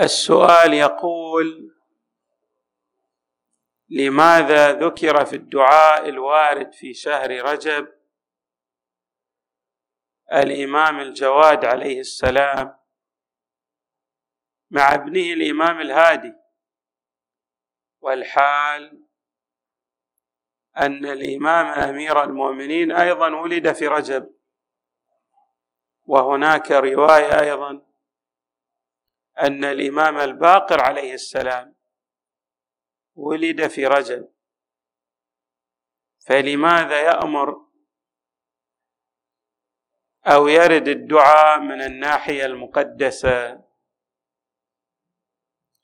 السؤال يقول لماذا ذكر في الدعاء الوارد في شهر رجب الإمام الجواد عليه السلام مع ابنه الإمام الهادي؟ والحال أن الإمام أمير المؤمنين أيضا ولد في رجب وهناك رواية أيضا أن الإمام الباقر عليه السلام ولد في رجب فلماذا يأمر أو يرد الدعاء من الناحية المقدسة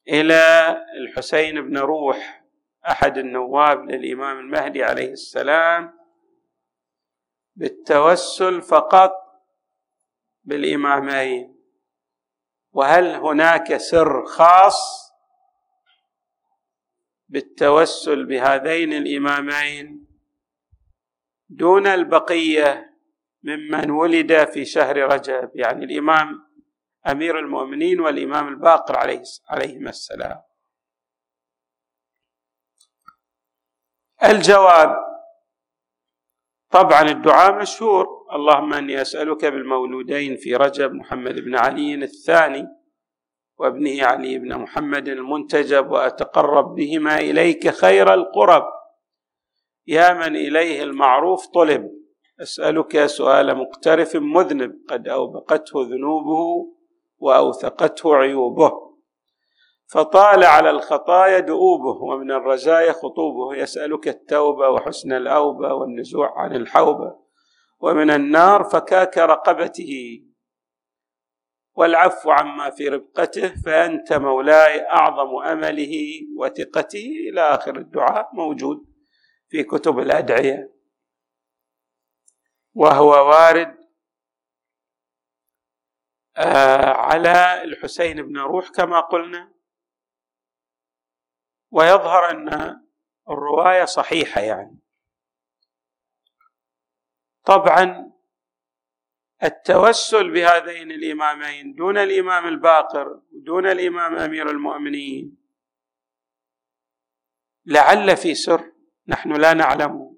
إلى الحسين بن روح أحد النواب للإمام المهدي عليه السلام بالتوسل فقط بالإمامين؟ وهل هناك سر خاص بالتوسل بهذين الإمامين دون البقية ممن ولد في شهر رجب؟ يعني الإمام أمير المؤمنين والإمام الباقر عليه عليهما السلام. الجواب طبعا الدعاء مشهور. اللهم إني أسألك بالمولودين في رجب محمد بن علي الثاني وابنه علي بن محمد المنتجب وأتقرب بهما إليك خير القرب. يا من إليه المعروف طلب. أسألك سؤال مقترف مذنب قد أوبقته ذنوبه وأوثقته عيوبه. فطال على الخطايا دؤوبه ومن الرزايا خطوبه. يسألك التوبة وحسن الأوبة والنزوع عن الحوبة. ومن النار فكاك رقبته. والعفو عما في ربقته فأنت مولاي أعظم أمله وثقته إلى آخر الدعاء موجود في كتب الأدعية. وهو وارد آه، على الحسين بن روح كما قلنا. ويظهر أن الرواية صحيحة يعني. طبعا التوسل بهذين الإمامين دون الإمام الباقر ودون الإمام أمير المؤمنين لعل في سر نحن لا نعلمه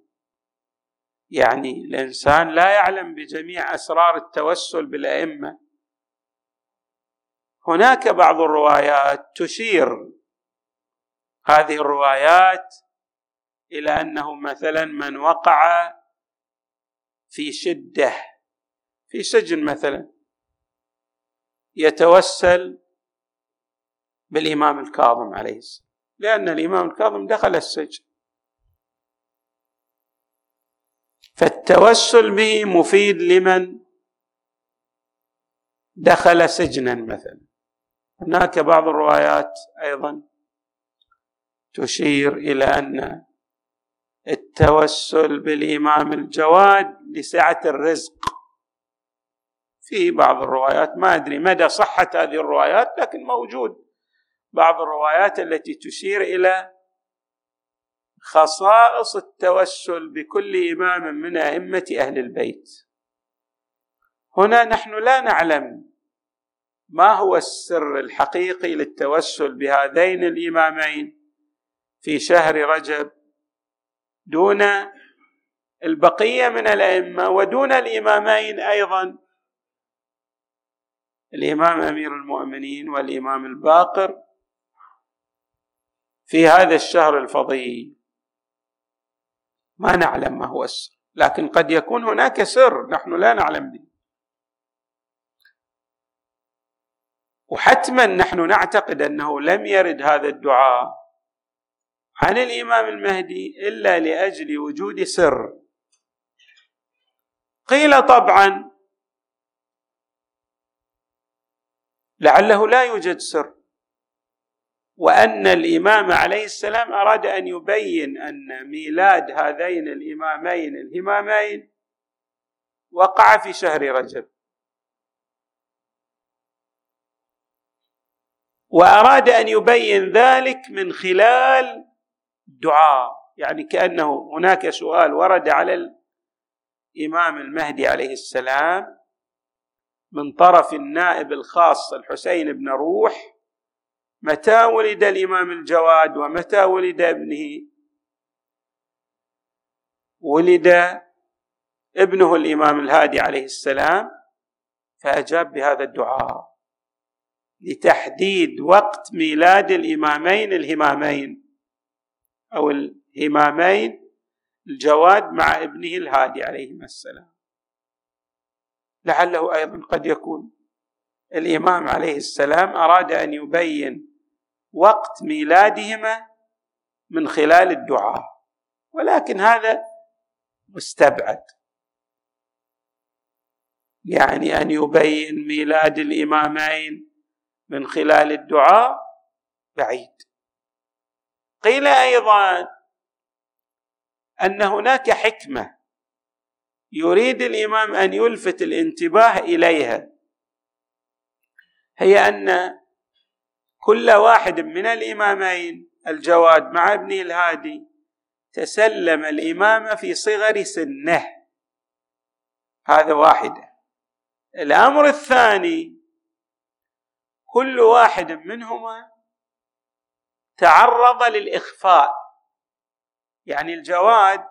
يعني الإنسان لا يعلم بجميع أسرار التوسل بالأئمة. هناك بعض الروايات تشير هذه الروايات إلى أنه مثلا من وقع في شدة في سجن مثلا يتوسل بالإمام الكاظم عليه السلام لأن الإمام الكاظم دخل السجن. فالتوسل به مفيد لمن دخل سجنا مثلا. هناك بعض الروايات أيضا تشير إلى أن التوسل بالإمام الجواد لسعة الرزق. في بعض الروايات ما أدري مدى صحة هذه الروايات لكن موجود بعض الروايات التي تشير إلى خصائص التوسل بكل إمام من أئمة أهل البيت. هنا نحن لا نعلم ما هو السر الحقيقي للتوسل بهذين الإمامين. في شهر رجب دون البقية من الأئمة ودون الإمامين أيضا. الإمام أمير المؤمنين والإمام الباقر في هذا الشهر الفضيل. ما نعلم ما هو السر لكن قد يكون هناك سر نحن لا نعلم به. وحتما نحن نعتقد أنه لم يرد هذا الدعاء عن الإمام المهدي إلا لأجل وجود سر؟ قيل طبعا. لعله لا يوجد سر. وأن الإمام عليه السلام أراد أن يبين أن ميلاد هذين الإمامين الهمامين وقع في شهر رجب. وأراد أن يبين ذلك من خلال دعاء. يعني كأنه هناك سؤال ورد على الإمام المهدي عليه السلام من طرف النائب الخاص الحسين بن روح متى ولد الإمام الجواد ومتى ولد ابنه؟ ولد ابنه الإمام الهادي عليه السلام فأجاب بهذا الدعاء لتحديد وقت ميلاد الإمامين الهمامين. أو الهمامين الجواد مع ابنه الهادي عليهما السلام. لعله أيضا قد يكون الإمام عليه السلام أراد أن يبين وقت ميلادهما من خلال الدعاء ولكن هذا مستبعد. يعني أن يبين ميلاد الإمامين من خلال الدعاء بعيد. قيل أيضا أن هناك حكمة يريد الإمام أن يلفت الانتباه إليها. هي أن كل واحد من الإمامين الجواد مع ابنه الهادي تسلم الامامه في صغر سنه. هذا واحدة الأمر الثاني كل واحد منهما تعرض للإخفاء. يعني الجواد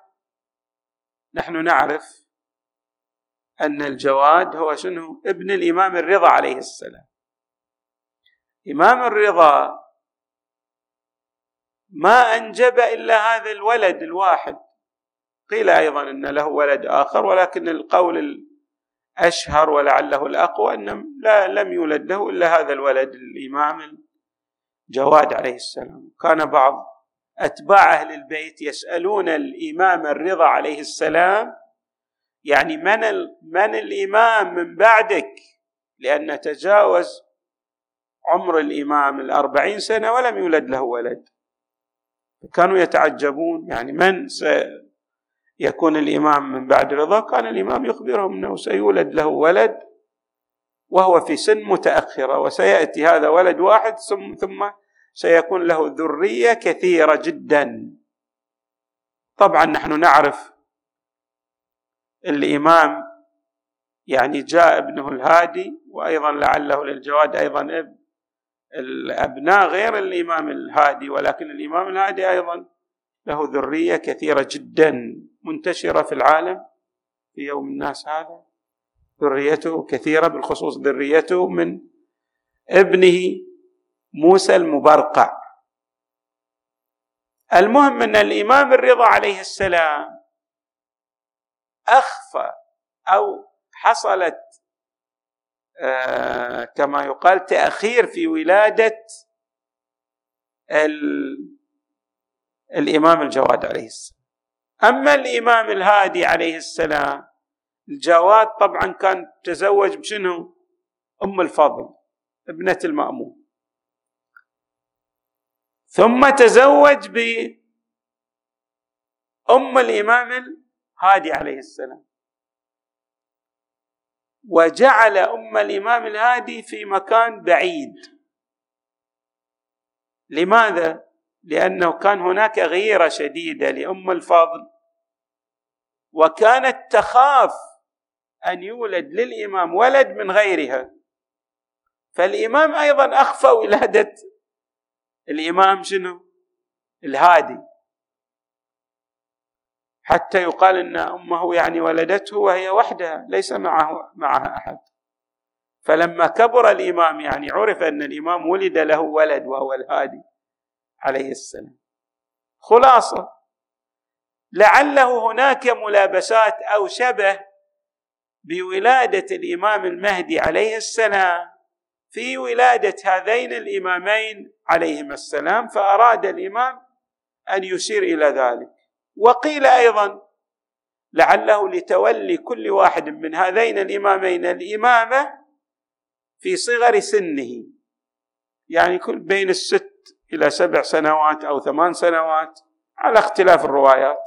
نحن نعرف أن الجواد هو شنو؟ ابن الإمام الرضا عليه السلام. إمام الرضا ما أنجب إلا هذا الولد الواحد. قيل أيضا إن له ولد آخر ولكن القول الأشهر ولعله الأقوى ان لا لم يولد له إلا هذا الولد الإمام الجواد عليه السلام. كان بعض أتباع أهل البيت يسألون الإمام الرضا عليه السلام يعني من من الإمام من بعدك؟ لأن تجاوز عمر الإمام الأربعين سنة ولم يولد له ولد. كانوا يتعجبون يعني من سيكون الإمام من بعد رضا؟ كان الإمام يخبرهم أنه سيولد له ولد. وهو في سن متأخرة وسيأتي هذا ولد واحد ثم سيكون له ذرية كثيرة جدا. طبعا نحن نعرف الإمام يعني جاء ابنه الهادي وأيضا لعله للجواد أيضا ابن الأبناء غير الإمام الهادي ولكن الإمام الهادي أيضا له ذرية كثيرة جدا منتشرة في العالم في يوم الناس هذا. ذريته كثيرة بالخصوص ذريته من ابنه موسى المبرقع. المهم أن الإمام الرضا عليه السلام أخفى أو حصلت آه، كما يقال تأخير في ولادة الإمام الجواد عليه السلام. أما الإمام الهادي عليه السلام الجواد طبعا كان تزوج بشنو؟ أم الفضل ابنة المأمون. ثم تزوج بأم الإمام الهادي عليه السلام. وجعل أم الإمام الهادي في مكان بعيد. لماذا؟ لأنه كان هناك غيرة شديدة لأم الفضل وكانت تخاف أن يولد للإمام ولد من غيرها. فالإمام أيضا أخفى ولادة. الإمام شنو؟ الهادي. حتى يقال إن أمه يعني ولدته وهي وحدها ليس معه معها أحد. فلما كبر الإمام يعني عرف أن الإمام ولد له ولد وهو الهادي عليه السلام. خلاصة. لعله هناك ملابسات أو شبه بولادة الإمام المهدي عليه السلام في ولادة هذين الإمامين عليهما السلام فأراد الإمام أن يشير إلى ذلك. وقيل أيضا لعله لتولي كل واحد من هذين الإمامين الإمامة في صغر سنه يعني كل بين الست إلى سبع سنوات أو ثمان سنوات على اختلاف الروايات.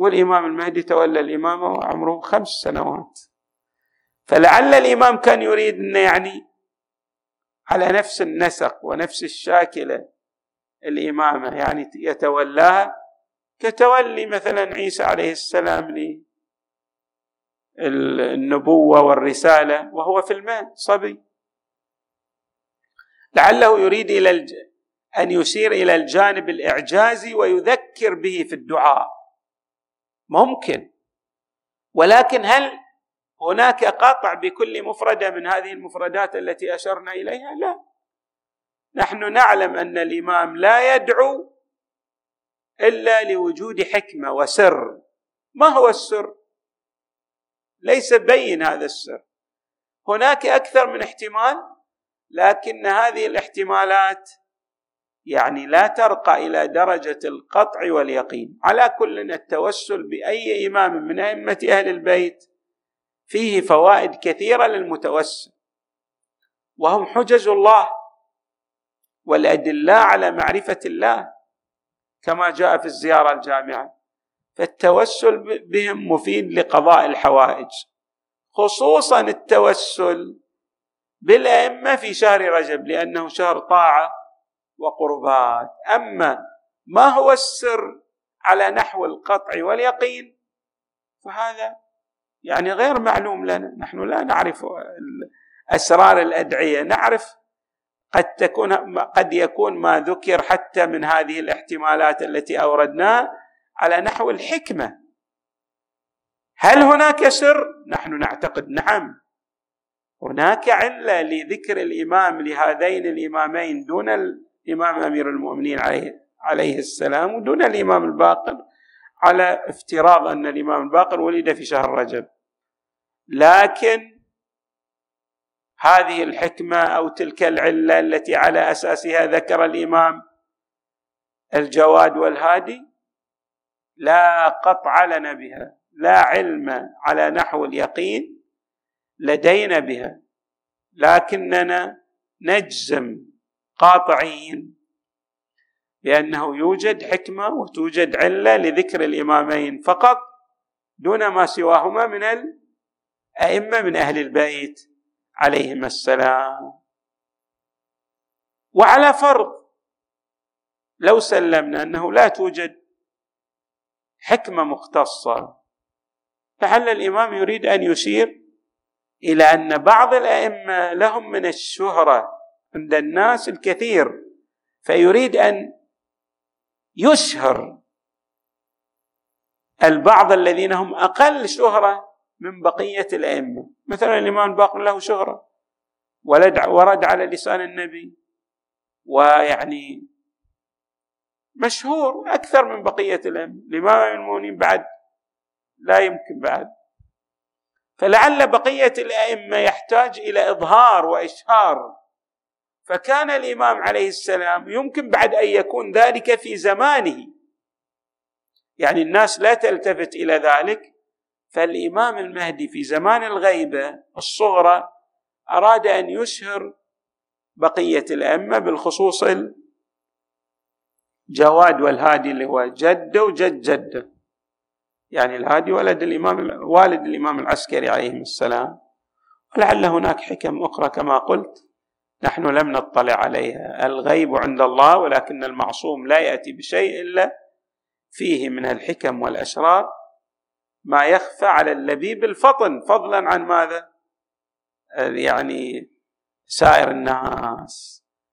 والإمام المهدي تولى الامامه وعمره خمس سنوات. فلعل الإمام كان يريد إنه يعني على نفس النسق ونفس الشاكله الإمامة يعني يتولاها كتولي مثلا عيسى عليه السلام للنبوة والرسالة وهو في الماء صبي. لعله يريد الج... أن يشير إلى الجانب الإعجازي ويذكر به في الدعاء. ممكن. ولكن هل هناك قطع بكل مفردة من هذه المفردات التي أشرنا إليها؟ لا. نحن نعلم أن الإمام لا يدعو إلا لوجود حكمة وسر. ما هو السر؟ ليس بين هذا السر. هناك أكثر من احتمال لكن هذه الاحتمالات يعني لا ترقى إلى درجة القطع واليقين. على كل التوسل بأي إمام من أئمة أهل البيت فيه فوائد كثيرة للمتوسل. وهم حجج الله والادله على معرفة الله كما جاء في الزيارة الجامعة. فالتوسل بهم مفيد لقضاء الحوائج. خصوصا التوسل بالأئمة في شهر رجب لأنه شهر طاعة وقربات. أما ما هو السر على نحو القطع واليقين؟ فهذا يعني غير معلوم لنا. نحن لا نعرف أسرار الأدعية. نعرف قد تكون قد يكون ما ذكر حتى من هذه الاحتمالات التي اوردناها على نحو الحكمة. هل هناك سر؟ نحن نعتقد نعم. هناك علة لذكر الإمام لهذين الإمامين دون الامام أمير المؤمنين عليه عليه السلام ودون الإمام الباقر على افتراض أن الإمام الباقر ولد في شهر رجب. لكن هذه الحكمة أو تلك العلة التي على أساسها ذكر الإمام الجواد والهادي لا قطع لنا بها لا علم على نحو اليقين لدينا بها. لكننا نجزم قاطعين. بانه يوجد حكمة وتوجد علة لذكر الإمامين فقط دون ما سواهما من الأئمة من أهل البيت عليهم السلام. وعلى فرض لو سلمنا أنه لا توجد حكمة مختصة لعل الإمام يريد أن يشير إلى أن بعض الأئمة لهم من الشهرة عند الناس الكثير فيريد أن يشهر البعض الذين هم أقل شهرة من بقية الأئمة. مثلا الإمام الباقر له شهرة ولد ورد على لسان النبي ويعني مشهور أكثر من بقية الأئمة. الإمام المؤمنين بعد لا يمكن بعد. فلعل بقية الأئمة يحتاج إلى إظهار وإشهار فكان الإمام عليه السلام يمكن بعد أن يكون ذلك في زمانه. يعني الناس لا تلتفت إلى ذلك فالإمام المهدي في زمان الغيبة الصغرى أراد أن يشهر بقية الائمه بالخصوص الجواد والهادي اللي هو جده وجد جده يعني الهادي ولد الإمام والد الإمام العسكري عليه السلام. ولعل هناك حكم أخرى كما قلت. نحن لم نطلع عليها. الغيب عند الله ولكن المعصوم لا يأتي بشيء إلا فيه من الحكم والاسرار ما يخفى على اللبيب الفطن. فضلا عن ماذا؟ يعني سائر الناس.